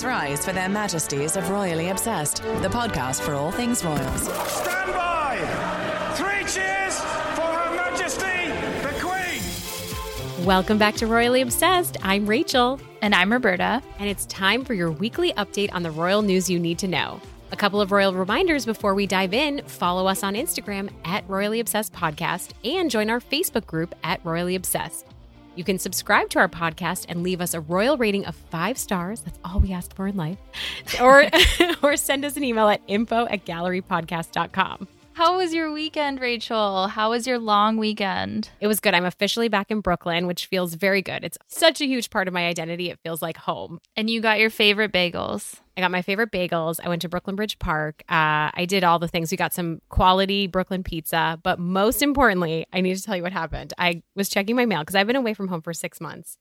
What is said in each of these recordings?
Cheers rise for their majesties of Royally Obsessed, the podcast for all things royals. Stand by! Three cheers for Her Majesty the Queen! Welcome back to Royally Obsessed. I'm Rachel, And I'm Roberta. and it's time for your weekly update on the royal news you need to know. A couple of royal reminders before we dive in follow us on Instagram at Royally Obsessed Podcast and join our Facebook group at Royally Obsessed. You can subscribe to our podcast and leave us a royal rating of five stars. That's all we ask for in life. Or, or send us an email at info at gallerypodcast.com. How was your weekend, Rachel? How was your long weekend? It was good. I'm officially back in Brooklyn, which feels very good. It's such a huge part of my identity. It feels like home. And you got your favorite bagels. I got my favorite bagels. I went to Brooklyn Bridge Park. Uh, I did all the things. We got some quality Brooklyn pizza. But most importantly, I need to tell you what happened. I was checking my mail because I've been away from home for six months.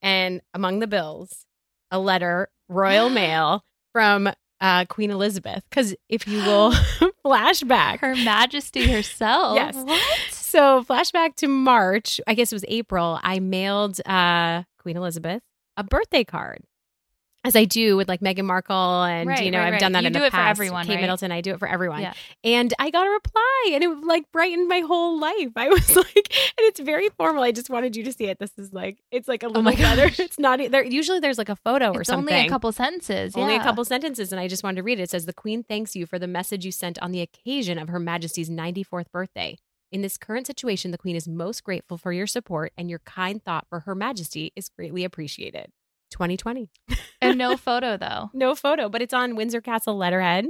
And among the bills, a letter, royal mail from uh, Queen Elizabeth. Because if you will flashback, Her Majesty herself. Yes. So flashback to March, I guess it was April, I mailed uh Queen Elizabeth a birthday card. As I do with like Meghan Markle and Right, you know, right, I've right. done that You in do the it for past. everyone, Kate? Middleton, I do it for everyone. Yeah. And I got a reply and it like brightened my whole life. I was like, and it's very formal. I just wanted you to see it. This is like it's like a little Oh my letter. It's not there usually there's like a photo or something. only a couple sentences. Only a couple sentences, and I just wanted to read it. It says, The Queen thanks you for the message you sent on the occasion of Her Majesty's 94th birthday. In this current situation, the Queen is most grateful for your support, and your kind thought for Her Majesty is greatly appreciated. 2020. And no photo, though. No photo, but it's on Windsor Castle letterhead.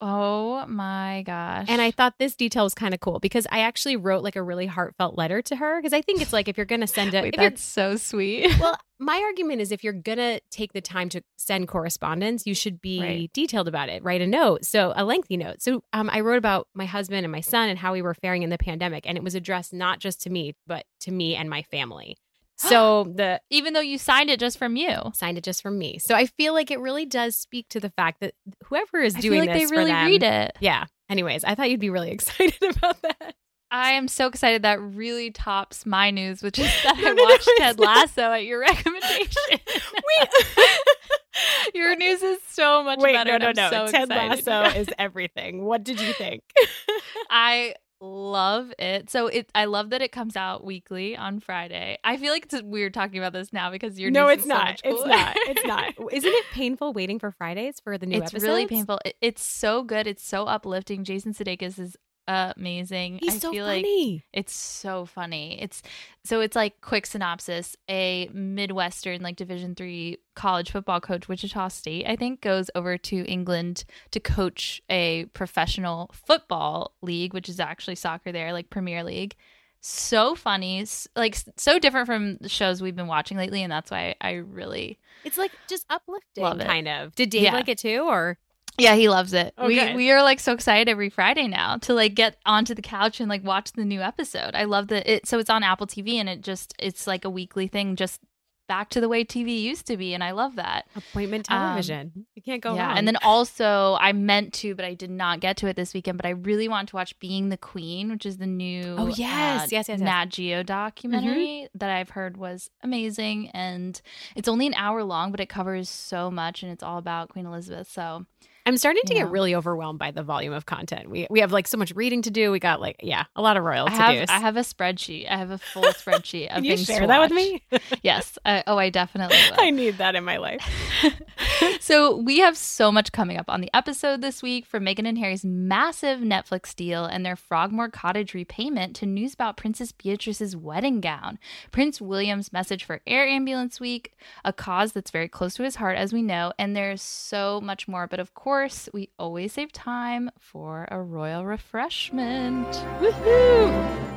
Oh my gosh. And I thought this detail was kind of cool because I actually wrote like a really heartfelt letter to her because I think it's like if you're going to send it, Wait, if you're- that's so sweet. well, my argument is if you're gonna take the time to send correspondence, you should be Right. detailed about it. Write a note, so a lengthy note. So um, I wrote about my husband and my son and how we were faring in the pandemic, and it was addressed not just to me, but to me and my family. So the Even though you signed it just from you. signed it just from me. So I feel like it really does speak to the fact that whoever is I doing feel like they this for really them- read it. Yeah. Anyways, I thought you'd be really excited about that. I am so excited that really tops my news, which is that No, I no, no, watched Ted. Lasso at your recommendation. your news is so much Wait, better. no, no, no. so Ted excited. Lasso is everything. What did you think? I love it. So it I love that it comes out weekly on Friday. I feel like it's weird talking about this now because you're no, it's so not. much it's not. It's not. Isn't it painful waiting for Fridays for the new it's episodes? really painful. It, it's so good. It's so uplifting. Jason Sudeikis is amazing. He's I so feel like funny. it's so funny. It's so it's like quick synopsis. A Midwestern like Division three college football coach, Wichita State, I think, goes over to England to coach a professional football league, which is actually soccer there, like Premier League. So funny, like so different from the shows we've been watching lately, and that's why I really It's like just uplifting, kind of. Did Dave Yeah. like it too, or Yeah, he loves it. Oh, we good. we are like so excited every Friday now to like get onto the couch and like watch the new episode. I love that it so it's on Apple TV and it just it's like a weekly thing just back to the way TV used to be and I love that. appointment Um, television? you can't go yeah, wrong. and then also I meant to but I did not get to it this weekend, but I really want to watch Being the Queen, which is the new Oh, yes. uh, Yes, yes, yes. Nat Geo documentary that I've heard was amazing and it's only an hour long, but it covers so much and it's all about Queen Elizabeth. So I'm starting to Yeah. get really overwhelmed by the volume of content. We we have like so much reading to do. We got like yeah, a lot of royal I to have do. I have a spreadsheet. I have a full spreadsheet of Can you things share that with me? Yes. I, oh, I definitely will. I need that in my life. so we have so much coming up on the episode this week from Meghan and Harry's massive Netflix deal and their Frogmore Cottage repayment to news about Princess Beatrice's wedding gown, Prince William's message for Air Ambulance Week, a cause that's very close to his heart, as we know, and there's so much more. But of course, we always save time for a royal refreshment. Woohoo!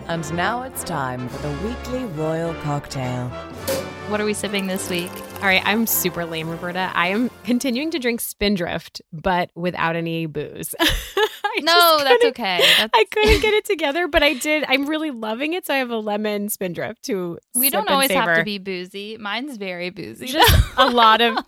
And now it's time for the weekly royal cocktail. What are we sipping this week? All right, I'm super lame, Roberta. I am continuing to drink Spindrift, but without any booze. No, that's okay. That's- I couldn't get it together, but I did. I'm really loving it. So I have a lemon Spindrift to We sip don't and always have to be boozy. Mine's very boozy. just a lot of.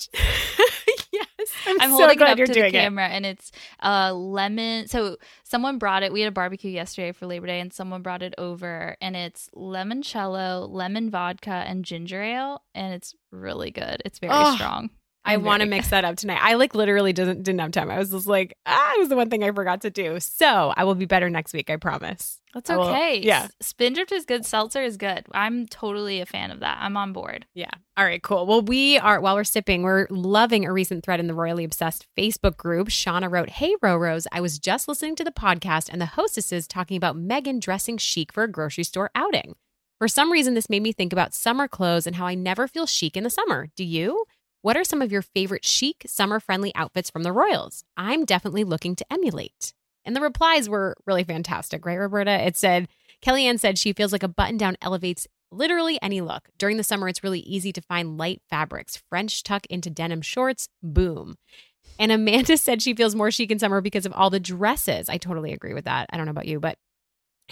I'm, I'm so holding it up to the it. camera, and it's uh, lemon. So someone brought it. We had a barbecue yesterday for Labor Day, and someone brought it over, and it's limoncello, lemon vodka, and ginger ale, and it's really good. It's very Oh. strong. I want to mix that up tonight. I like literally didn't didn't have time. I was just like, ah, it was the one thing I forgot to do. So I will be better next week. I promise. That's I will- okay. yeah. Spindrift is good. Seltzer is good. I'm totally a fan of that. I'm on board. Yeah. All right, cool. Well, we are, while we're sipping, we're loving a recent thread in the Royally Obsessed Facebook group. Shauna wrote, Hey, Rorose, I was just listening to the podcast and the hostesses talking about Meghan dressing chic for a grocery store outing. For some reason, this made me think about summer clothes and how I never feel chic in the summer. Do you? What are some of your favorite chic, summer friendly outfits from the Royals? I'm definitely looking to emulate. And the replies were really fantastic, right, Roberta? It said, Kellyanne said she feels like a button down elevates literally any look. During the summer, it's really easy to find light fabrics. French tuck into denim shorts, boom. And Amanda said she feels more chic in summer because of all the dresses. I totally agree with that. I don't know about you, but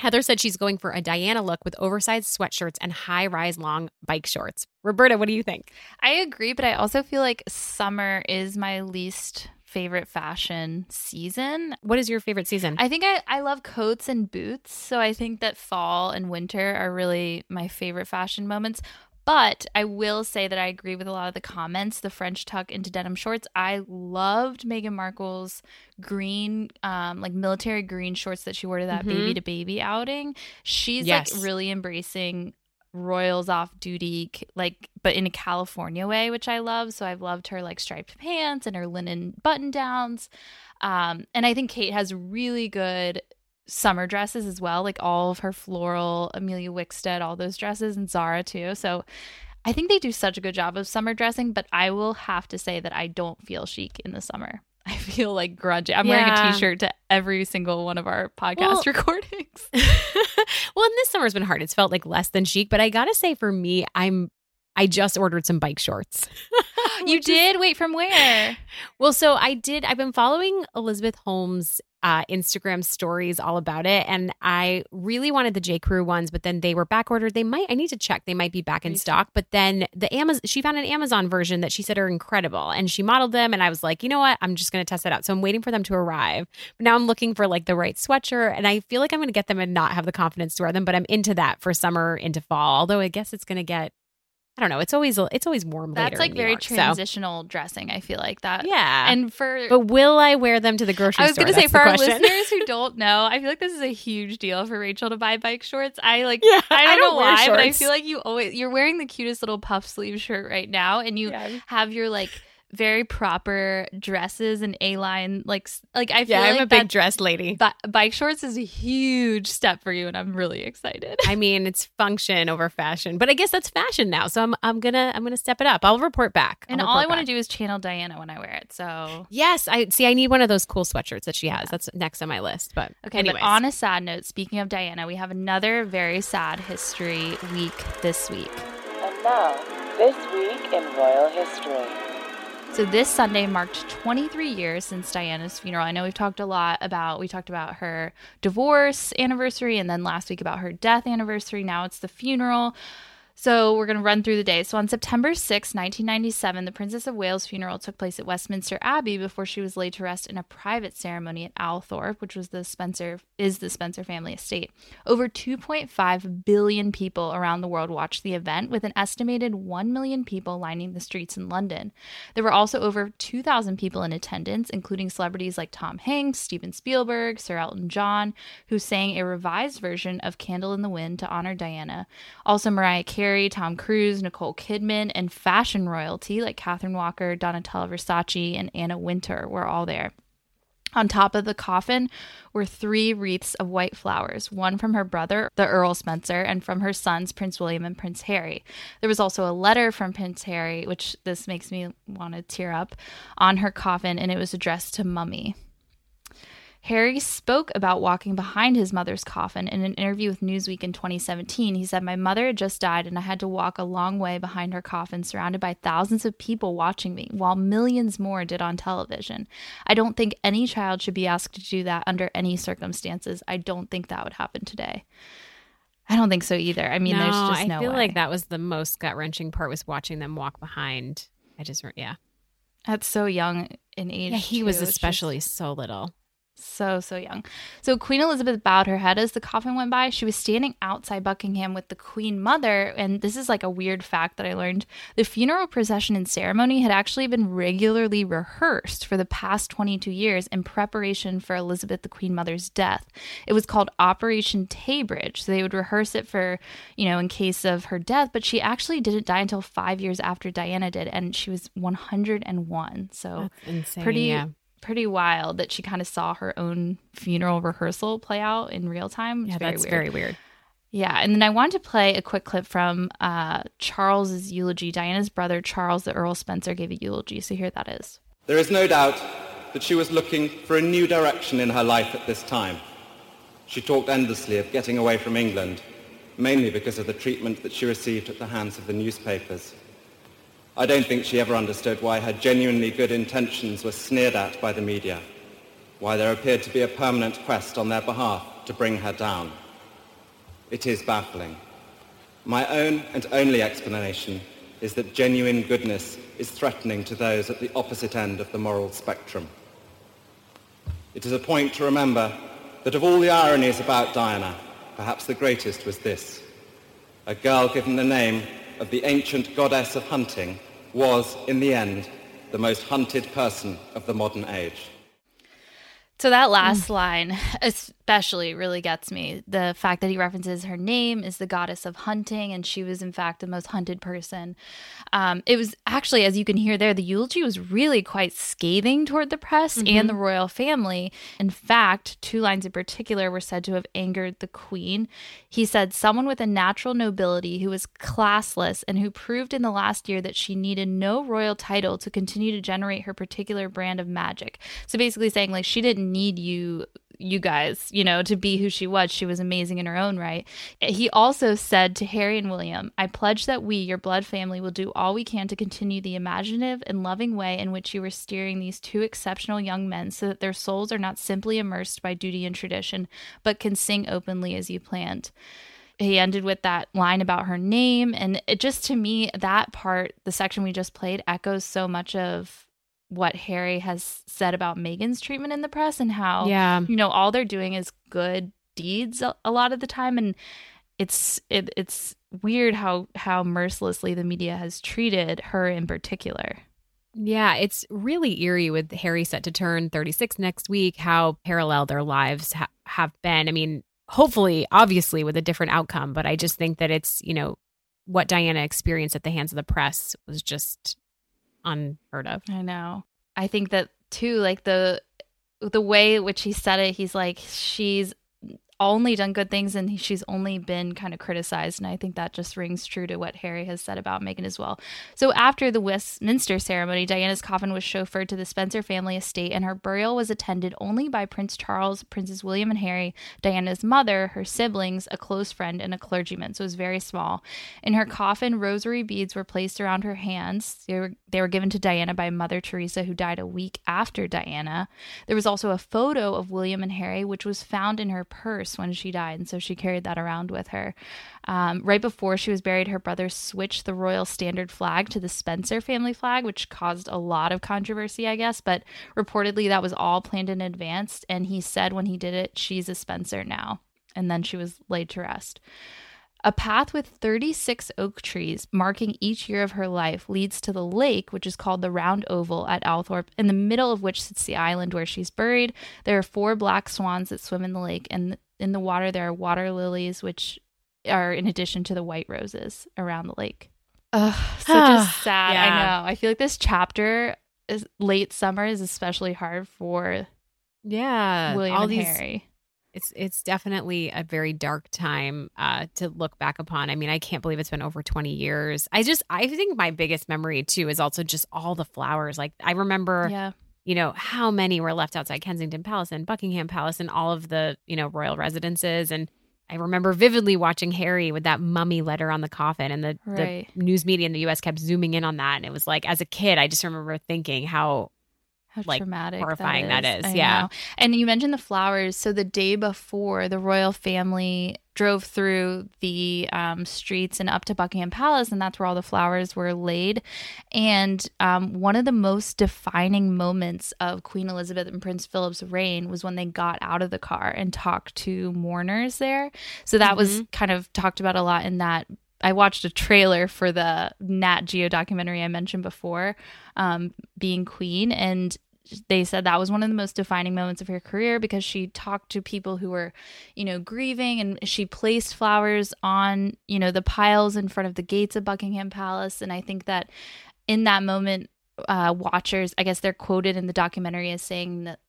Heather said she's going for a Diana look with oversized sweatshirts and high rise long bike shorts. Roberta, what do you think? I agree, but I also feel like summer is my least favorite fashion season. What is your favorite season? I think I, I love coats and boots. So I think that fall and winter are really my favorite fashion moments. But I will say that I agree with a lot of the comments. The French tuck into denim shorts. I loved Meghan Markle's green, um, like military green shorts that she wore to that Mhm. baby to baby outing. She's Yes. like really embracing royals off duty like but in a california way which i love so i've loved her like striped pants and her linen button downs um and i think kate has really good summer dresses as well like all of her floral emilia wickstead all those dresses and zara too so i think they do such a good job of summer dressing but i will have to say that i don't feel chic in the summer i feel like grungy i'm wearing a t-shirt to every single one of our podcast Well- recordings well, and this summer's been hard. It's felt like less than chic, but I gotta say, for me, I'm I just ordered some bike shorts. you did wait from where Well, so I did. I've been following Elizabeth Holmes' uh, Instagram stories all about it, and I really wanted the J. Crew ones, but then they were back ordered. They might. I need to check. They might be back in stock. But then the Amazon. She found an Amazon version that she said are incredible, and she modeled them. And I was like, you know what? I'm just going to test it out. So I'm waiting for them to arrive. But now I'm looking for like the right sweatshirt, and I feel like I'm going to get them and not have the confidence to wear them. But I'm into that for summer into fall. Although I guess it's going to get. I don't know. It's always it's always warm. That's like very York, so- transitional dressing. I feel like that. Yeah, And for but will I wear them to the grocery I was going to say for our question. listeners who don't know, I feel like this is a huge deal for Rachel to buy bike shorts. I like Yeah, I don't, I don't know why, but I feel like you always you're wearing the cutest little puff sleeve shirt right now and you Yeah. have your like very proper dresses and A-line like like I feel Yeah, I'm like a big that dress lady. bi- bike shorts is a huge step for you and I'm really excited. I mean, it's function over fashion, but I guess that's fashion now. So I'm I'm gonna I'm gonna step it up. I'll report back. And all I want to do is channel Diana when I wear it. So Yes, I see. I need one of those cool sweatshirts that she has. That's next on my list. But Okay, anyways. but on a sad note, speaking of Diana, we have another very sad history week this week. And now, this week in royal history. So this Sunday marked 23 years since Diana's funeral. I know we've talked a lot about we talked about her divorce anniversary and then last week about her death anniversary. Now it's the funeral. So we're going to run through the day. So on September 6, 1997, the Princess of Wales' funeral took place at Westminster Abbey before she was laid to rest in a private ceremony at Althorp, which was the Spencer is the Spencer family estate. Over 2.5 billion people around the world watched the event with an estimated 1 million people lining the streets in London. There were also over 2,000 people in attendance, including celebrities like Tom Hanks, Steven Spielberg, Sir Elton John, who sang a revised version of Candle in the Wind to honor Diana. Also, Mariah Carey, Tom Cruise, Nicole Kidman, and fashion royalty like Catherine Walker, Donatella Versace, and Anna Wintour were all there. On top of the coffin were three wreaths of white flowers, one from her brother, the Earl Spencer, and from her sons, Prince William and Prince Harry. There was also a letter from Prince Harry, which this makes me want to tear up, on her coffin, and it was addressed to Mummy. Harry spoke about walking behind his mother's coffin in an interview with Newsweek in 2017. He said, My mother had just died, and I had to walk a long way behind her coffin, surrounded by thousands of people watching me, while millions more did on television. I don't think any child should be asked to do that under any circumstances. I don't think that would happen today. I don't think so either. I mean, there's just No, I feel way. like that was the most gut wrenching part was watching them walk behind. I just yeah. That's so young in age. Yeah, he was too. Just especially so little. So, so young. So, Queen Elizabeth bowed her head as the coffin went by. She was standing outside Buckingham with the Queen Mother. And this is like a weird fact that I learned. The funeral procession and ceremony had actually been regularly rehearsed for the past 22 years in preparation for Elizabeth, the Queen Mother's death. It was called Operation Tay Bridge. So, they would rehearse it for, you know, in case of her death. But she actually didn't die until five years after Diana did. And she was 101. So, That's insane. pretty yeah. Pretty wild that she kind of saw her own funeral rehearsal play out in real time. It's Yeah, very that's weird. very weird. Yeah, and then I wanted to play a quick clip from uh, Charles's eulogy. Diana's brother Charles, the Earl Spencer, gave a eulogy. So here that is. There is no doubt that she was looking for a new direction in her life at this time. She talked endlessly of getting away from England, mainly because of the treatment that she received at the hands of the newspapers. I don't think she ever understood why her genuinely good intentions were sneered at by the media, why there appeared to be a permanent quest on their behalf to bring her down. It is baffling. My own and only explanation is that genuine goodness is threatening to those at the opposite end of the moral spectrum. It is a point to remember that of all the ironies about Diana, perhaps the greatest was this. A girl given the name of the ancient goddess of hunting was, in the end, the most hunted person of the modern age. So that last line especially really gets me. The fact that he references her name is the goddess of hunting, and she was in fact the most hunted person. Um, it was actually, as you can hear there, the eulogy was really quite scathing toward the press and the royal family. In fact, two lines in particular were said to have angered the queen. He said, "Someone with a natural nobility who was classless and who proved in the last year that she needed no royal title to continue to generate her particular brand of magic." So basically, saying like she didn't need you you guys, you know, to be who she was. She was amazing in her own right. He also said to Harry and William, I pledge that we, your blood family, will do all we can to continue the imaginative and loving way in which you were steering these two exceptional young men so that their souls are not simply immersed by duty and tradition, but can sing openly as you planned. He ended with that line about her name. And it just to me, that part, the section we just played, echoes so much of what Harry has said about Meghan's treatment in the press and how Yeah. you know all they're doing is good deeds a, a lot of the time and it's it, it's weird how how mercilessly the media has treated her in particular. Yeah, it's really eerie with Harry set to turn 36 next week, how parallel their lives ha- have been. I mean, hopefully, obviously, with a different outcome, but I just think that it's, you know, what Diana experienced at the hands of the press was just unheard of. I know. I think that too like the the way which he said it, he's like she's only done good things and she's only been kind of criticized. And I think that just rings true to what Harry has said about Meghan as well. So after the Westminster ceremony, Diana's coffin was chauffeured to the Spencer family estate and her burial was attended only by Prince Charles, Princes William and Harry, Diana's mother, her siblings, a close friend, and a clergyman. So it was very small. In her coffin, rosary beads were placed around her hands. They were, they were given to Diana by Mother Teresa, who died a week after Diana. There was also a photo of William and Harry, which was found in her purse when she died, and so she carried that around with her. Um, right before she was buried, her brother switched the royal standard flag to the Spencer family flag, which caused a lot of controversy, I guess. But reportedly, that was all planned in advance. And he said when he did it, she's a Spencer now. And then she was laid to rest. A path with 36 oak trees marking each year of her life leads to the lake, which is called the Round Oval at Althorp, in the middle of which sits the island where she's buried. There are four black swans that swim in the lake, and in the water, there are water lilies, which are in addition to the white roses around the lake. Ugh, such a sad. Yeah. I know. I feel like this chapter is late summer is especially hard for Yeah, William all and these Harry. It's it's definitely a very dark time uh to look back upon. I mean i can't believe it's been over 20 years. I just i think my biggest memory too is also just all the flowers. Like i remember Yeah. you know how many were left outside kensington palace and buckingham palace and all of the you know royal residences. And i remember vividly watching harry with that mummy letter on the coffin and the, Right. the news media in the us kept zooming in on that. And it was like as a kid i just remember thinking how How like, traumatic horrifying that is, I yeah. know. And you mentioned the flowers. So the day before, the royal family drove through the um, streets and up to Buckingham Palace, and that's where all the flowers were laid. And um, one of the most defining moments of Queen Elizabeth and Prince Philip's reign was when they got out of the car and talked to mourners there. So that mm-hmm. was kind of talked about a lot in that I watched a trailer for the Nat Geo documentary I mentioned before, um, being Queen, and they said that was one of the most defining moments of her career because she talked to people who were, you know, grieving and she placed flowers on, you know, the piles in front of the gates of Buckingham Palace. And I think that in that moment, uh, watchers, I guess they're quoted in the documentary as saying that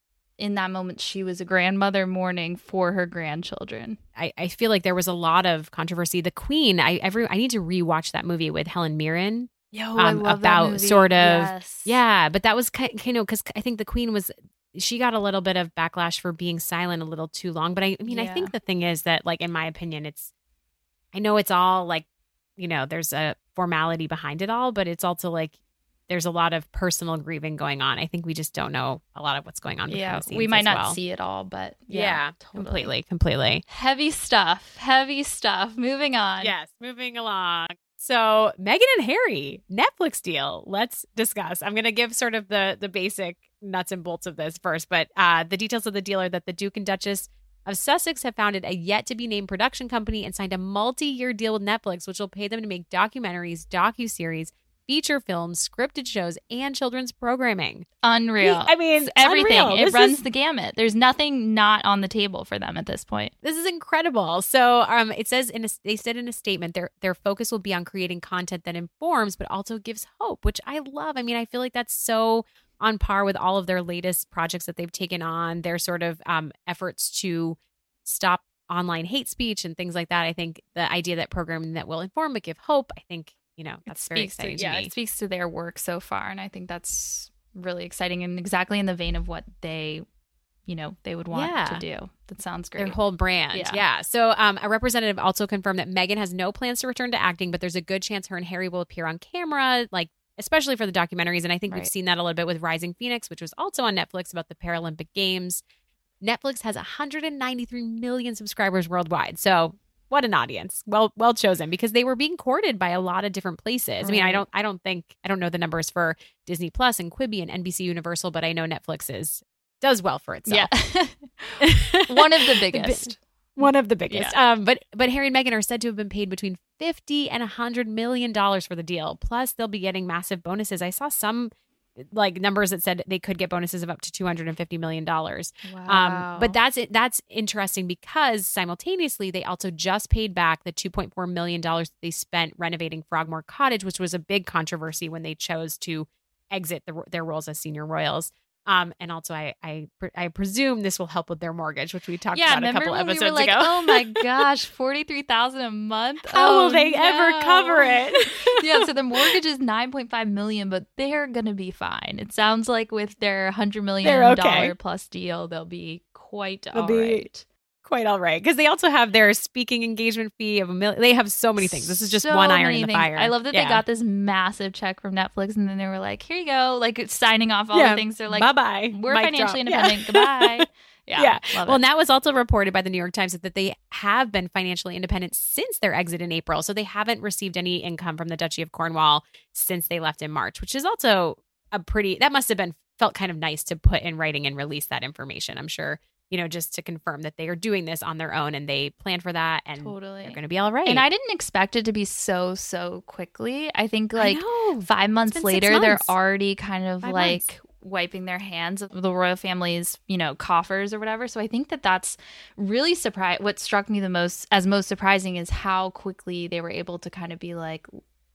in that moment she was a grandmother mourning for her grandchildren. I, I feel like there was a lot of controversy. The Queen, I every I need to rewatch that movie with Helen Mirren Yo, um, about sort of yes. yeah, but that was kind you know because I think the queen was she got a little bit of backlash for being silent a little too long. But I, I mean, yeah. I think the thing is that like in my opinion, it's I know it's all like you know there's a formality behind it all, but it's also like there's a lot of personal grieving going on. I think we just don't know a lot of what's going on. Yeah, we might not well. see it all, but yeah, yeah totally. completely, completely heavy stuff. Heavy stuff. Moving on. Yes, moving along. So Meghan and Harry Netflix deal. Let's discuss. I'm going to give sort of the the basic nuts and bolts of this first, but uh, the details of the deal are that the Duke and Duchess of Sussex have founded a yet to be named production company and signed a multi year deal with Netflix, which will pay them to make documentaries, docu series, feature films, scripted shows, and children's programming. Unreal. I mean, everything. Unreal. It this runs is, the gamut. There's nothing not on the table for them at this point. This is incredible. So, um, it says in a, they said in a statement their their focus will be on creating content that informs but also gives hope, which I love. I mean, I feel like that's so on par with all of their latest projects that they've taken on. Their sort of um, efforts to stop online hate speech and things like that. I think the idea that programming that will inform but give hope, I think you know that's very exciting to, yeah me. it speaks to their work so far and i think that's really exciting and exactly in the vein of what they you know they would want yeah. to do that sounds great their whole brand yeah, yeah. so um, a representative also confirmed that meghan has no plans to return to acting but there's a good chance her and harry will appear on camera like especially for the documentaries and i think right. we've seen that a little bit with rising phoenix which was also on netflix about the paralympic games netflix has 193 million subscribers worldwide so what an audience. Well well chosen because they were being courted by a lot of different places. Right. I mean, I don't I don't think I don't know the numbers for Disney Plus and Quibi and NBC Universal, but I know Netflix is does well for itself. Yeah. One of the biggest. One of the biggest. Yeah. Um, but but Harry and Meghan are said to have been paid between 50 and 100 million dollars for the deal. Plus they'll be getting massive bonuses. I saw some like numbers that said they could get bonuses of up to 250 million dollars. Wow. Um, but that's it that's interesting because simultaneously they also just paid back the 2.4 million dollars they spent renovating Frogmore Cottage, which was a big controversy when they chose to exit the, their roles as senior royals. Um, and also, I, I I presume this will help with their mortgage, which we talked yeah, about a couple episodes we like, ago. oh my gosh, forty three thousand a month. How oh, will they no. ever cover it? yeah, so the mortgage is nine point five million, but they're gonna be fine. It sounds like with their hundred million okay. plus deal, they'll be quite they'll all be, right quite all right because they also have their speaking engagement fee of a million. They have so many things. This is just so one iron in the things. fire. I love that yeah. they got this massive check from Netflix and then they were like, "Here you go," like signing off all yeah. the things. They're like, "Bye bye, we're Mic financially drop. independent. Yeah. Goodbye." Yeah. yeah. Well, and that was also reported by the New York Times that they have been financially independent since their exit in April. So they haven't received any income from the Duchy of Cornwall since they left in March, which is also a pretty, that must have been felt kind of nice to put in writing and release that information. I'm sure you know, just to confirm that they are doing this on their own and they plan for that and totally. they're going to be all right. And I didn't expect it to be so so quickly. I think like I 5 months later months. they're already kind of five like months. wiping their hands of the royal family's, you know, coffers or whatever. So I think that that's really surprised what struck me the most as most surprising is how quickly they were able to kind of be like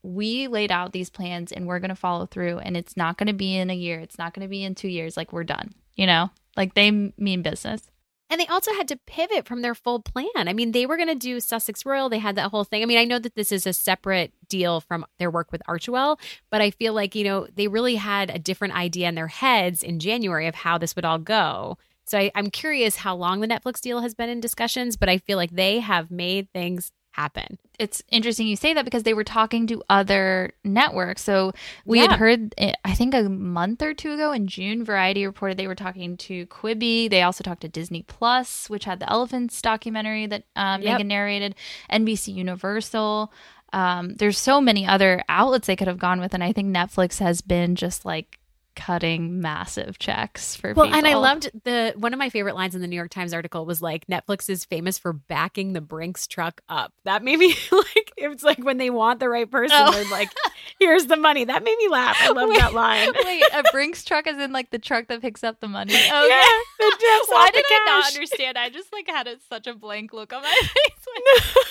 we laid out these plans and we're going to follow through and it's not going to be in a year it's not going to be in 2 years like we're done you know like they mean business. And they also had to pivot from their full plan. I mean, they were going to do Sussex Royal. They had that whole thing. I mean, I know that this is a separate deal from their work with Archewell, but I feel like, you know, they really had a different idea in their heads in January of how this would all go. So I, I'm curious how long the Netflix deal has been in discussions, but I feel like they have made things happen. It's interesting you say that because they were talking to other networks. So we Yeah. had heard, eh, I think a month or two ago in June, Variety reported they were talking to Quibi. They also talked to Disney Plus, which had the Elephants documentary that um, Yep. Meghan narrated, NBC Universal. Um, there's so many other outlets they could have gone with, and I think Netflix has been just like cutting massive checks for Well, and I loved the one of my favorite lines in the New York Times article was like Netflix is famous for backing the Brinks truck up. That made me like it's like when they want the right person, Oh. they're like, here's the money. That made me laugh. I love Wait, that line. Wait, a Brinks truck is in like the truck that picks up the money. Okay. Yeah, Why did I not understand? I just like had a, such a blank look on my face. when-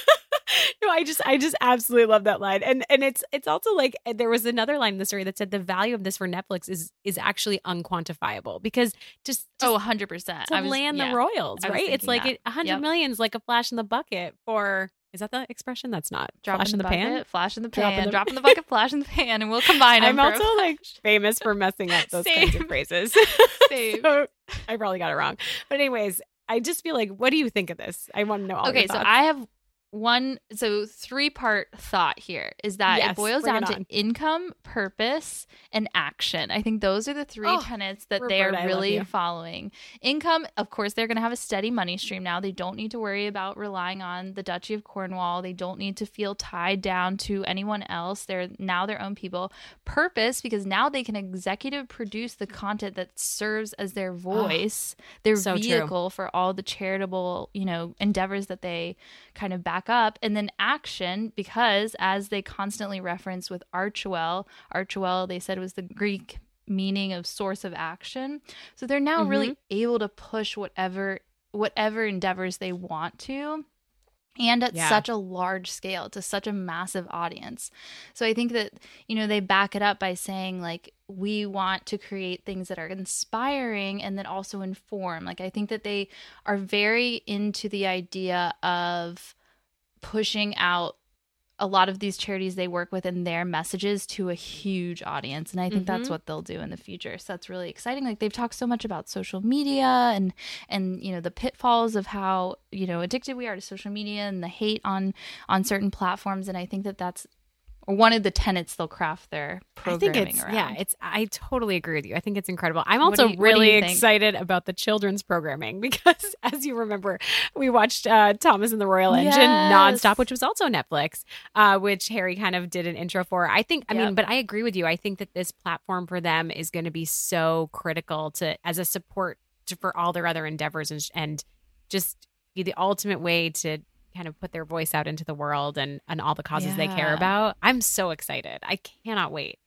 no, I just I just absolutely love that line. And and it's it's also like uh, there was another line in the story that said the value of this for Netflix is is actually unquantifiable because just, just oh, 100%. to I was, land yeah. the royals, right? It's like that. it, a hundred Yep. million is like a flash in the bucket for is that the expression? That's not Drop flash in the, bucket, pan. flash in the Drop in pan, the- drop in the bucket, flash in the pan, and we'll combine them. I'm a also like famous for messing up those kinds of phrases. Same. so I probably got it wrong. But anyways, I just feel like, what do you think of this? I want to know. All okay so i have one so three part thought here is that Yes, it boils down to on. income purpose and action. I think those are the three Oh, tenets that they Roberta, are really following. Income of course they're going to have a steady money stream now. They don't need to worry about relying on the duchy of cornwall. They don't need to feel tied down to anyone else. They're now their own people. Purpose because now they can executive produce the content that serves as their oh, voice their so true. vehicle for all the charitable you know endeavors that they kind of back up and then action because as they constantly reference with archewell archewell they said was the greek meaning of source of action so they're now really Mm-hmm. able to push whatever whatever endeavors they want to and at Yeah. such a large scale to such a massive audience. So I think that, you know, they back it up by saying, like, we want to create things that are inspiring and that also inform. Like, I think that they are very into the idea of pushing out a lot of these charities they work with and their messages to a huge audience and i think that's Mhm. what they'll do in the future so that's really exciting like they've talked so much about social media and and you know the pitfalls of how you know addicted we are to social media and the hate on on certain platforms and i think that that's one of the tenets they'll craft their I programming think it's around. yeah, it's I totally agree with you. I think it's incredible. I'm also you- really excited about the children's programming because as you remember, we watched uh, Thomas and the Royal Engine Yes. nonstop, which was also Netflix, uh, which Harry kind of did an intro for. I think I mean, but I agree with you. I think that this platform for them is going to be so critical to as a support to, for all their other endeavors and and just be the ultimate way to kind of put their voice out into the world and and all the causes they care about. I'm so excited. I cannot wait.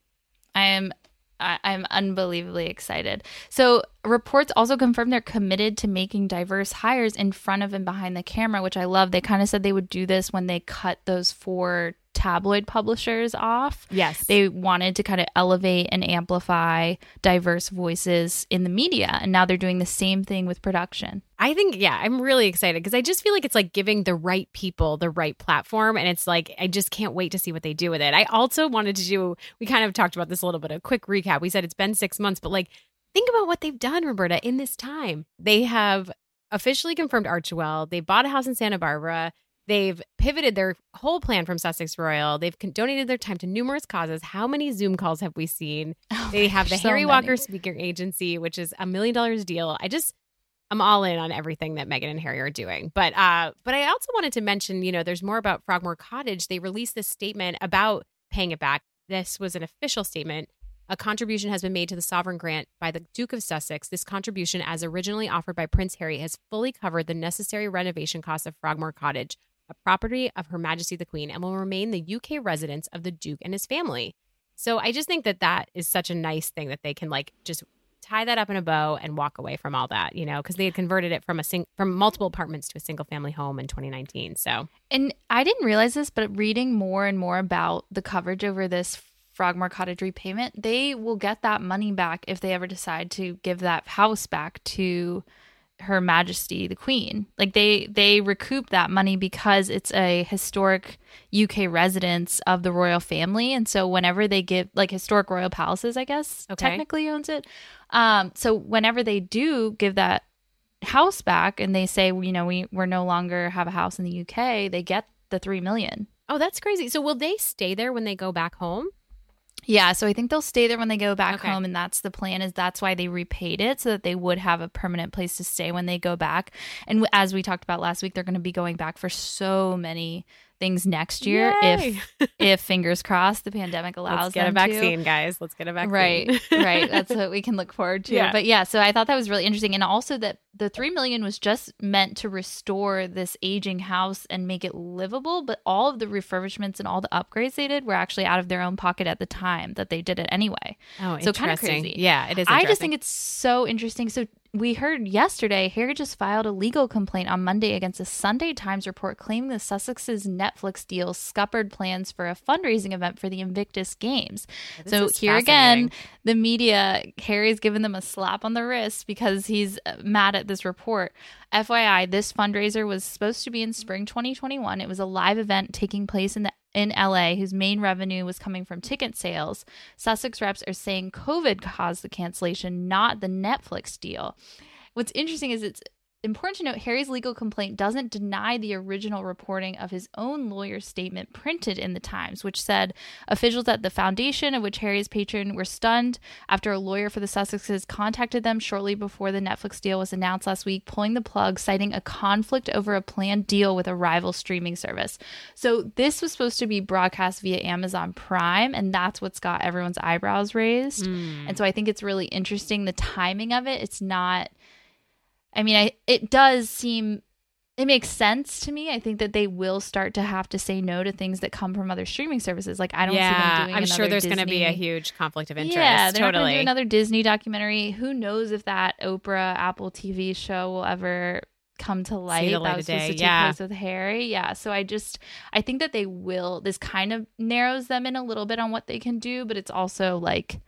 I am I, I'm unbelievably excited. So reports also confirmed they're committed to making diverse hires in front of and behind the camera, which I love. They kind of said they would do this when they cut those four tabloid publishers off. Yes. They wanted to kind of elevate and amplify diverse voices in the media. And now they're doing the same thing with production. I think, yeah, I'm really excited because I just feel like it's like giving the right people the right platform. And it's like, I just can't wait to see what they do with it. I also wanted to do, we kind of talked about this a little bit, a quick recap. We said it's been six months, but like, think about what they've done, Roberta, in this time. They have officially confirmed Archewell. They bought a house in Santa Barbara. They've pivoted their whole plan from Sussex Royal. They've con- donated their time to numerous causes. How many Zoom calls have we seen? They have the So Harry many. Walker Speaker Agency, which is a million dollars deal. I just I'm all in on everything that Meghan and Harry are doing. But uh but I also wanted to mention, you know, there's more about Frogmore Cottage. They released this statement about paying it back. This was an official statement. A contribution has been made to the sovereign grant by the Duke of Sussex. This contribution, as originally offered by Prince Harry, has fully covered the necessary renovation costs of Frogmore Cottage, a property of Her Majesty the Queen, and will remain the UK residence of the Duke and his family. So I just think that that is such a nice thing that they can like just tie that up in a bow and walk away from all that, you know, because they had converted it from a sing- from multiple apartments to a single family home in 2019. So And I didn't realize this, but reading more and more about the coverage over this Frogmore Cottage repayment, they will get that money back if they ever decide to give that house back to her majesty the queen like they they recoup that money because it's a historic uk residence of the royal family and so whenever they give like historic royal palaces i guess Okay. technically owns it um so whenever they do give that house back and they say you know we we're no longer have a house in the uk they get the three million. Oh, that's crazy. So will they stay there when they go back home? Yeah, so I think they'll stay there when they go back Okay. home, and that's the plan. Is that's why they repaid it so that they would have a permanent place to stay when they go back. And as we talked about last week, they're going to be going back for so many things next year Yay. if if fingers crossed the pandemic allows Let's get a them to. vaccine, guys. Let's get a vaccine. Right, right. That's what we can look forward to. Yeah. But yeah, so I thought that was really interesting, and also that the three million was just meant to restore this aging house and make it livable. But all of the refurbishments and all the upgrades they did were actually out of their own pocket at the time that they did it anyway. Oh, So kinda crazy. Yeah, it is. I just think it's so interesting. So we heard yesterday, Harry just filed a legal complaint on Monday against a Sunday Times report claiming the Sussex's Netflix deal scuppered plans for a fundraising event for the Invictus Games. This so here again, the media, Harry's given them a slap on the wrist because he's uh, mad at this report. FYI, this fundraiser was supposed to be in spring 2021. It was a live event taking place in the in LA whose main revenue was coming from ticket sales. Sussex reps are saying COVID caused the cancellation, not the Netflix deal. What's interesting is it's important to note Harry's legal complaint doesn't deny the original reporting of his own lawyer's statement printed in the Times, which said officials at the foundation of which Harry is patron were stunned after a lawyer for the Sussexes contacted them shortly before the Netflix deal was announced last week, pulling the plug, citing a conflict over a planned deal with a rival streaming service. So this was supposed to be broadcast via Amazon Prime, and that's what's got everyone's eyebrows raised. Mm. And so I think it's really interesting the timing of it. It's not I mean, I it does seem it makes sense to me. I think that they will start to have to say no to things that come from other streaming services. Like I don't see them yeah, I'm sure there's going to be a huge conflict of interest. Yeah, they're not going to totally. do another Disney documentary. Who knows if that Oprah Apple TV show will ever come to light? that of was supposed to take yeah. place with Harry. Yeah, so I just I think that they will. This kind of narrows them in a little bit on what they can do, but it's also like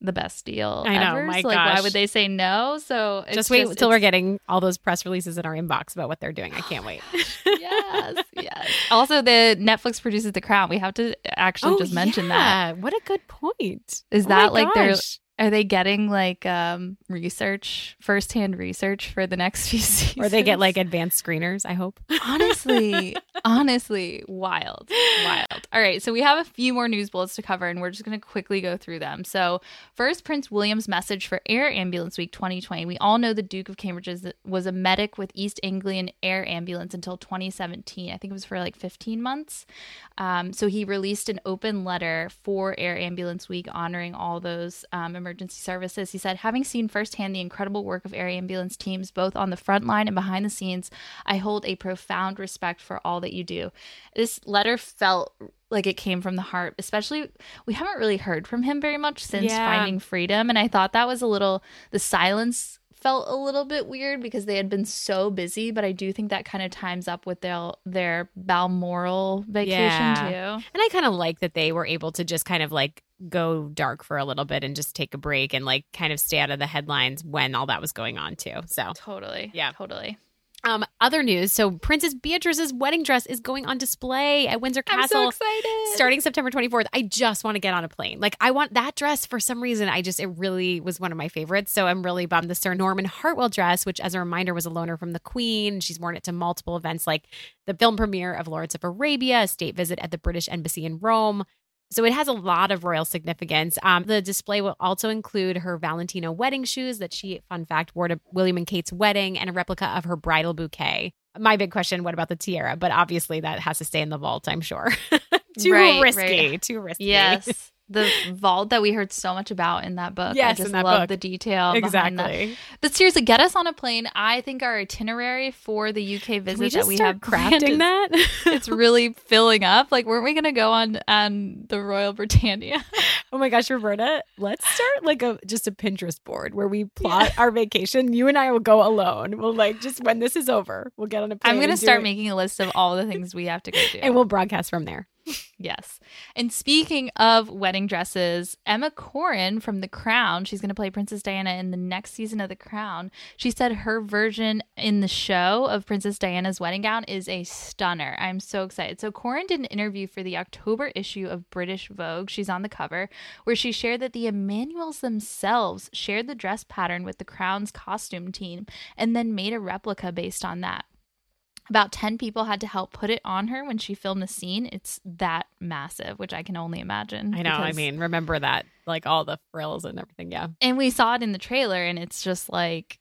the best deal I know, ever. my so like, why would they say no? So it's just wait just, till we're getting all those press releases in our inbox about what they're doing. I can't wait. Oh yes, yes. Also, the Netflix produces The Crown. We have to actually oh, just mention that. Oh. What a good point. Is Oh that like their? Are they getting like um research, firsthand research for the next few seasons? Or they get like advanced screeners, I hope. honestly, honestly, wild, wild. All right, so we have a few more news bullets to cover, and we're just going to quickly go through them. So, first, Prince William's message for Air Ambulance Week 2020. We all know the Duke of Cambridge was a medic with East Anglian Air Ambulance until 2017. I think it was for like 15 months. Um, so he released an open letter for Air Ambulance Week honoring all those um, emergency services. He said, having seen firsthand the incredible work of air ambulance teams, both on the front line and behind the scenes, I hold a profound respect for all that you do. This letter felt like it came from the heart, especially we haven't really heard from him very much since Yeah. finding freedom. And I thought that was a little, the silence felt a little bit weird because they had been so busy, but I do think that kind of times up with their their Balmoral vacation Yeah. too. And I kind of like that they were able to just kind of like go dark for a little bit and just take a break and like kind of stay out of the headlines when all that was going on too. So, Totally. Yeah. Totally. Um, other news. So, Princess Beatrice's wedding dress is going on display at Windsor Castle. excited. starting September 24th. I just want to get on a plane. Like I want that dress for some reason. I just it really was one of my favorites. So I'm really bummed. The Sir Norman Hartnell dress, which as a reminder was a loaner from the Queen. She's worn it to multiple events like the film premiere of Lawrence of Arabia, a state visit at the British Embassy in Rome. So it has a lot of royal significance. Um, the display will also include her Valentino wedding shoes that she, fun fact, wore to William and Kate's wedding and a replica of her bridal bouquet. My big question, what about the tiara? But obviously that has to stay in the vault, I'm sure. too Right, risky. right. Too risky. Yes. The vault that we heard so much about in that book. I Yes, just in that love book. the detail. exactly. But seriously, get us on a plane. I think our itinerary for the UK visit we that we have crafting is- that? it's really filling up. Like, weren't we going to go on on the Royal Britannia? oh my gosh, Roberta, let's start like a just a Pinterest board where we plot our vacation. You and I will go alone. We'll like just when this is over, we'll get on a plane. I'm going to start it, making a list of all the things we have to go do. and we'll broadcast from there. Yes. And speaking of wedding dresses, Emma Corrin from The Crown, she's going to play Princess Diana in the next season of The Crown. She said her version in the show of Princess Diana's wedding gown is a stunner. I'm so excited. So, Corrin did an interview for the October issue of British Vogue. She's on the cover, where she shared that the Emanuels themselves shared the dress pattern with The Crown's costume team and then made a replica based on that. About 10 people had to help put it on her when she filmed the scene. It's that massive, which I can only imagine. I know. I mean, remember that, like all the frills and everything. Yeah, and we saw it in the trailer, and it's just like,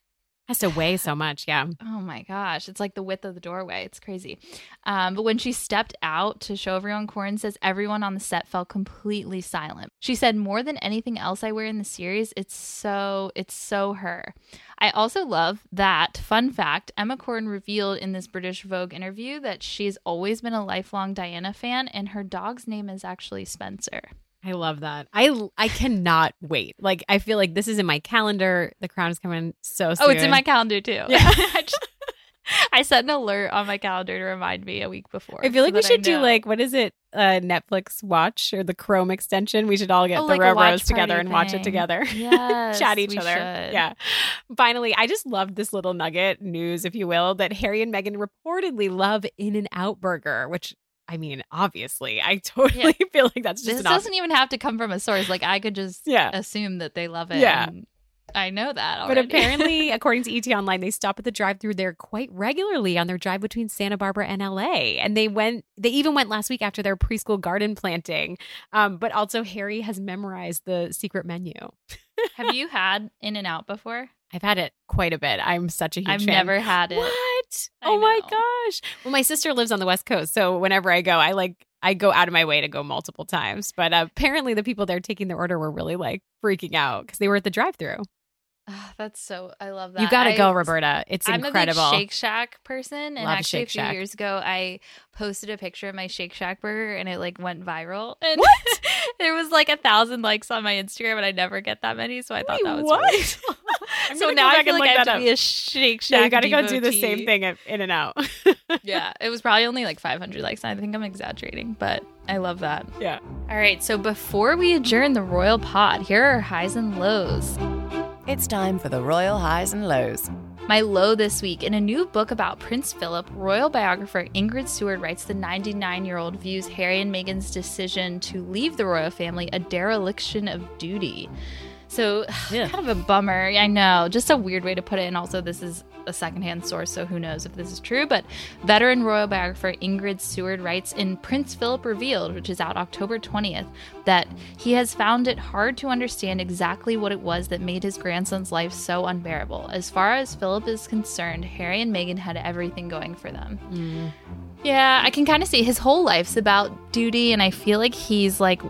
has to weigh so much. Yeah. oh my gosh, it's like the width of the doorway. It's crazy. Um, but when she stepped out to show everyone, Corrin says everyone on the set fell completely silent. She said, more than anything else I wear in the series, it's so, it's so her. I also love that, fun fact, Emma Corrin revealed in this British Vogue interview that she's always been a lifelong Diana fan, and her dog's name is actually Spencer. I love that. I I cannot wait. Like I feel like this is in my calendar. The crown is coming so soon. Oh, it's in my calendar too. Yeah. I, just- I set an alert on my calendar to remind me a week before. I feel like so we should do like what is it? Uh, Netflix Watch or the Chrome extension. We should all get Oh, the like a together and watch it together. Yes, Chat each other. should. Yeah. Finally, I just loved this little nugget news, if you will, that Harry and Meghan reportedly love In and Out Burger, which I mean, obviously, I totally feel like that's just This doesn't even have to come from a source. Like I could just Yeah. assume that they love it. Yeah. and I know that But apparently, according to ET Online, they stop at the drive-through there quite regularly on their drive between Santa Barbara and LA. And they went, they even went last week after their preschool garden planting. Um, but also, Harry has memorized the secret menu. have you had In and Out before? I've had it quite a bit. I'm such a huge I've fan. never had it. What? I Oh my gosh. Well, my sister lives on the West Coast, so whenever I go, I like I go out of my way to go multiple times. But uh, apparently, the people there taking their order were really like freaking out because they were at the drive-through. Ah, that's so. I love that. You got to I- go, Roberta. It's I'm incredible. a big Shake Shack person, and Love actually a few Shack. years ago, I posted a picture of my Shake Shack burger, and it like went viral. And What? there was like a thousand likes on my Instagram, and I never get that many, so I thought that was what? really cool. I'm so now I back feel and like I look have that to up. be a Shake Shack. Yeah, you got to go do the same thing at In and Out. yeah, it was probably only like 500 likes. I think I'm exaggerating, but I love that. yeah. All right, so before we adjourn the royal pod, here are highs and lows. It's time for the Royal Highs and Lows. My low this week in a new book about Prince Philip, royal biographer Ingrid Seward writes the 99 year old views Harry and Meghan's decision to leave the royal family a dereliction of duty. So, kind of a bummer. I know, just a weird way to put it. And also, this is a secondhand source, so who knows if this is true. But veteran royal biographer Ingrid Seward writes in Prince Philip Revealed, which is out October 20th, that he has found it hard to understand exactly what it was that made his grandson's life so unbearable. As far as Philip is concerned, Harry and Meghan had everything going for them. Mm. Yeah, I can kind of see his whole life's about duty, and I feel like he's like,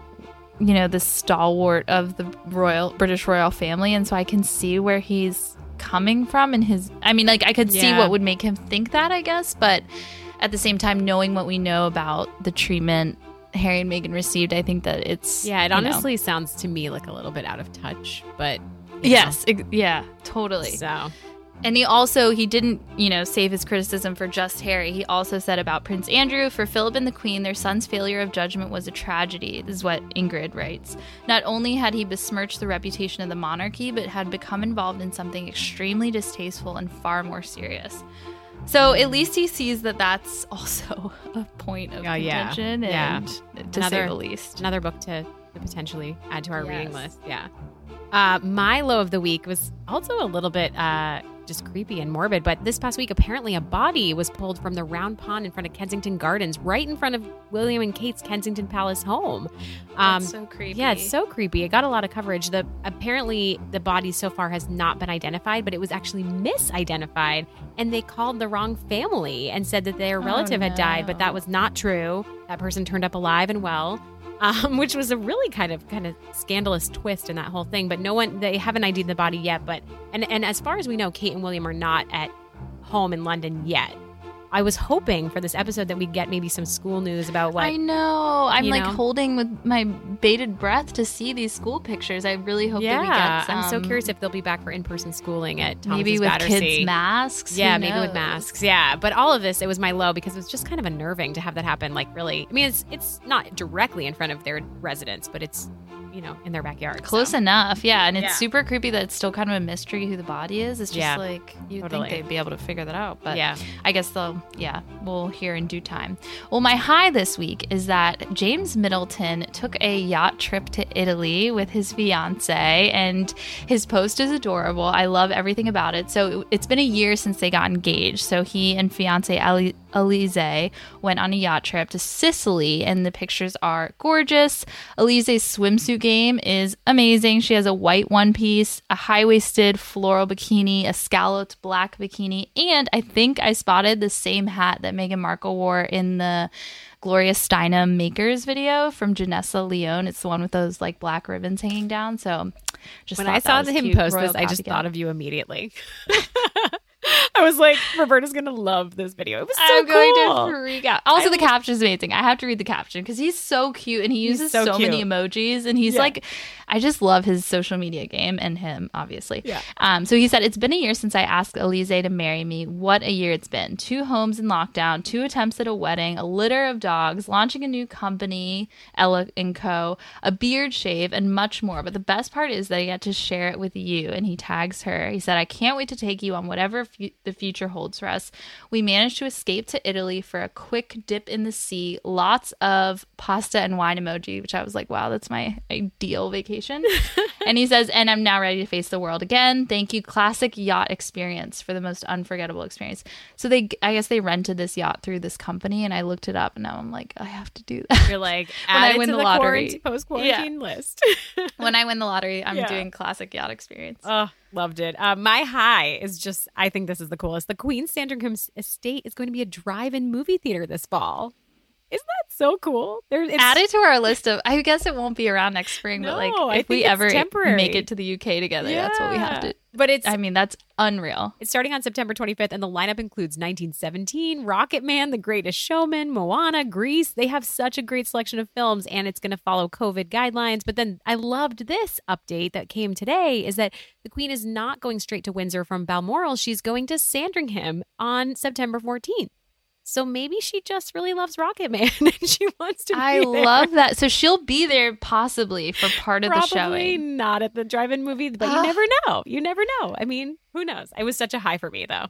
you know, the stalwart of the royal British royal family, and so I can see where he's coming from and his. I mean, like I could see what would make him think that, I guess, but at the same time, knowing what we know about the treatment Harry and Meghan received, I think that it's Yeah, it you know- honestly sounds to me like a little bit out of touch, but yes, ex- yeah, totally. So And he also he didn't, you know, save his criticism for just Harry. He also said about Prince Andrew, for Philip and the Queen, their son's failure of judgment was a tragedy. This is what Ingrid writes. Not only had he besmirched the reputation of the monarchy, but had become involved in something extremely distasteful and far more serious. So at least he sees that that's also a point of Oh, contention, Yeah. and to say Another- the least. another book to, to potentially add to our reading list. Yeah. Uh, my low of the week was also a little bit uh, just creepy and morbid, but this past week, apparently a body was pulled from the round pond in front of Kensington Gardens, right in front of William and Kate's Kensington Palace home. Um, so creepy. yeah, it's so creepy. It got a lot of coverage. The apparently the body so far has not been identified, but it was actually misidentified, and they called the wrong family and said that their Oh, relative had died, but that was not true. That person turned up alive and well. Um, which was a really kind of kind of scandalous twist in that whole thing. But no one they haven't ID'd the body yet. But and and as far as we know, Kate and William are not at home in London yet. I was hoping for this episode that we'd get maybe some school news about what I know. I'm like know? holding with my bated breath to see these school pictures. I really hope that we get some. I'm so curious if they'll be back for in-person schooling at Thomas's maybe with Battersea. kids' masks. Yeah, maybe with masks. Yeah, but all of this, it was my low because it was just kind of unnerving to have that happen. Like, really, I mean, it's it's not directly in front of their residence, but it's you know in their backyard. Close so. enough, yeah. And it's Yeah. super creepy that it's still kind of a mystery who the body is. It's just Yeah, like you totally. think they'd be able to figure that out, but yeah, I guess they'll, yeah, we'll hear in due time. Well, my high this week is that James Middleton took a yacht trip to Italy with his fiance, and his post is adorable. I love everything about it. So it's been a year since they got engaged. So he and fiance Ali- Alizée went on a yacht trip to Sicily, and the pictures are gorgeous. Alizée's swimsuit game is amazing. She has a white one piece, a high waisted floral bikini, a scalloped black bikini, and I think I spotted the same hat that Meghan Markle wore in the Gloria Steinem Makers video from Janessa Leone. It's the one with those like black ribbons hanging down. So just when I saw him post this, I just thought of you immediately. I was like, Roberta's gonna love this video. It was so I'm going to freak out. Also, I the caption is amazing. I have to read the caption because he's so cute and he uses so so, many emojis and he's Yeah. like, I just love his social media game and him, obviously. Yeah. Um. So he said, "It's been a year since I asked Alizée to marry me. What a year it's been! Two homes in lockdown, two attempts at a wedding, a litter of dogs, launching a new company, Ella and Co, a beard shave, and much more. But the best part is that I get to share it with you." And he tags her. He said, "I can't wait to take you on whatever fu- the future holds for us." We managed to escape to Italy for a quick dip in the sea. Lots of pasta and wine emoji, which I was like, "Wow, that's my ideal vacation." and he says, "And I'm now ready to face the world again. Thank you, classic yacht experience for the most unforgettable experience." So they, I guess, they rented this yacht through this company, and I looked it up, and now I'm like, I have to do that. You're like, When I win to the the, lottery. post quarantine list. when I win the lottery, I'm Yeah. doing classic yacht experience. Oh, loved it. Uh, my high is just, I think this is the coolest. The Queen Sandringham Estate is going to be a drive-in movie theater this fall. Isn't that so cool? There, it's, Add it to our list of. I guess it won't be around next spring, but like if we ever temporary. make it to the UK together, that's what we have Yeah. to. But it's I mean, that's unreal. It's starting on September 25th, and the lineup includes 1917, Rocket Man, The Greatest Showman, Moana, Grease. They have such a great selection of films, and it's going to follow COVID guidelines. But then I loved this update that came today is that the Queen is not going straight to Windsor from Balmoral. She's going to Sandringham on September 14th. So maybe she just really loves Rocket Man and she wants to. I be there. love that. So she'll be there possibly for part of the Probably showing. not at the drive-in movie, but you Ah. never know. You never know. I mean, who knows? It was such a high for me, though.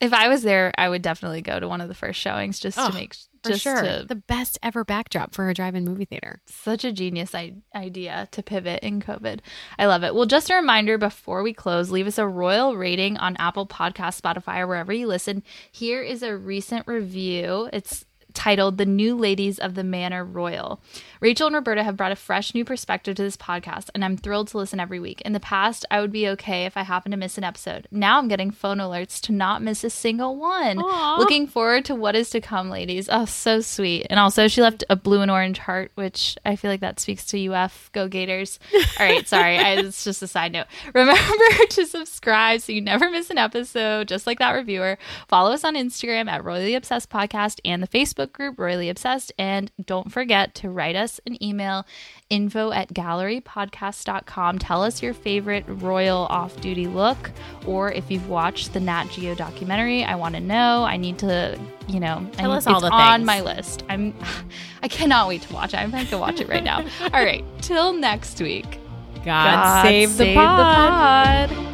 If I was there, I would definitely go to one of the first showings just Oh, to make For just sure, to the best ever backdrop for a drive-in movie theater. Such a genius I- idea to pivot in COVID. I love it. Well, just a reminder before we close, leave us a royal rating on Apple Podcast, Spotify, or wherever you listen. Here is a recent review. It's titled The New Ladies of the Manor Royal. Rachel and Roberta have brought a fresh new perspective to this podcast, and I'm thrilled to listen every week. In the past, I would be okay if I happened to miss an episode. Now I'm getting phone alerts to not miss a single one. Aw. Looking forward to what is to come, ladies. Oh, so sweet. And also, she left a blue and orange heart, which I feel like that speaks to UF. Go Gators. All right, sorry. I, it's just a side note. Remember to subscribe so you never miss an episode, just like that reviewer. Follow us on Instagram at Royally Obsessed Podcast and the Facebook group Royally Obsessed. And don't forget to write us an email info at gallerypodcast.com. Tell us your favorite royal off duty look, or if you've watched the Nat Geo documentary, I want to know. I need to, you know, Tell I, us all the on things. my list. I'm, I cannot wait to watch it. I'm going to watch it right now. all right, till next week. God, save, the, save pod. the pod.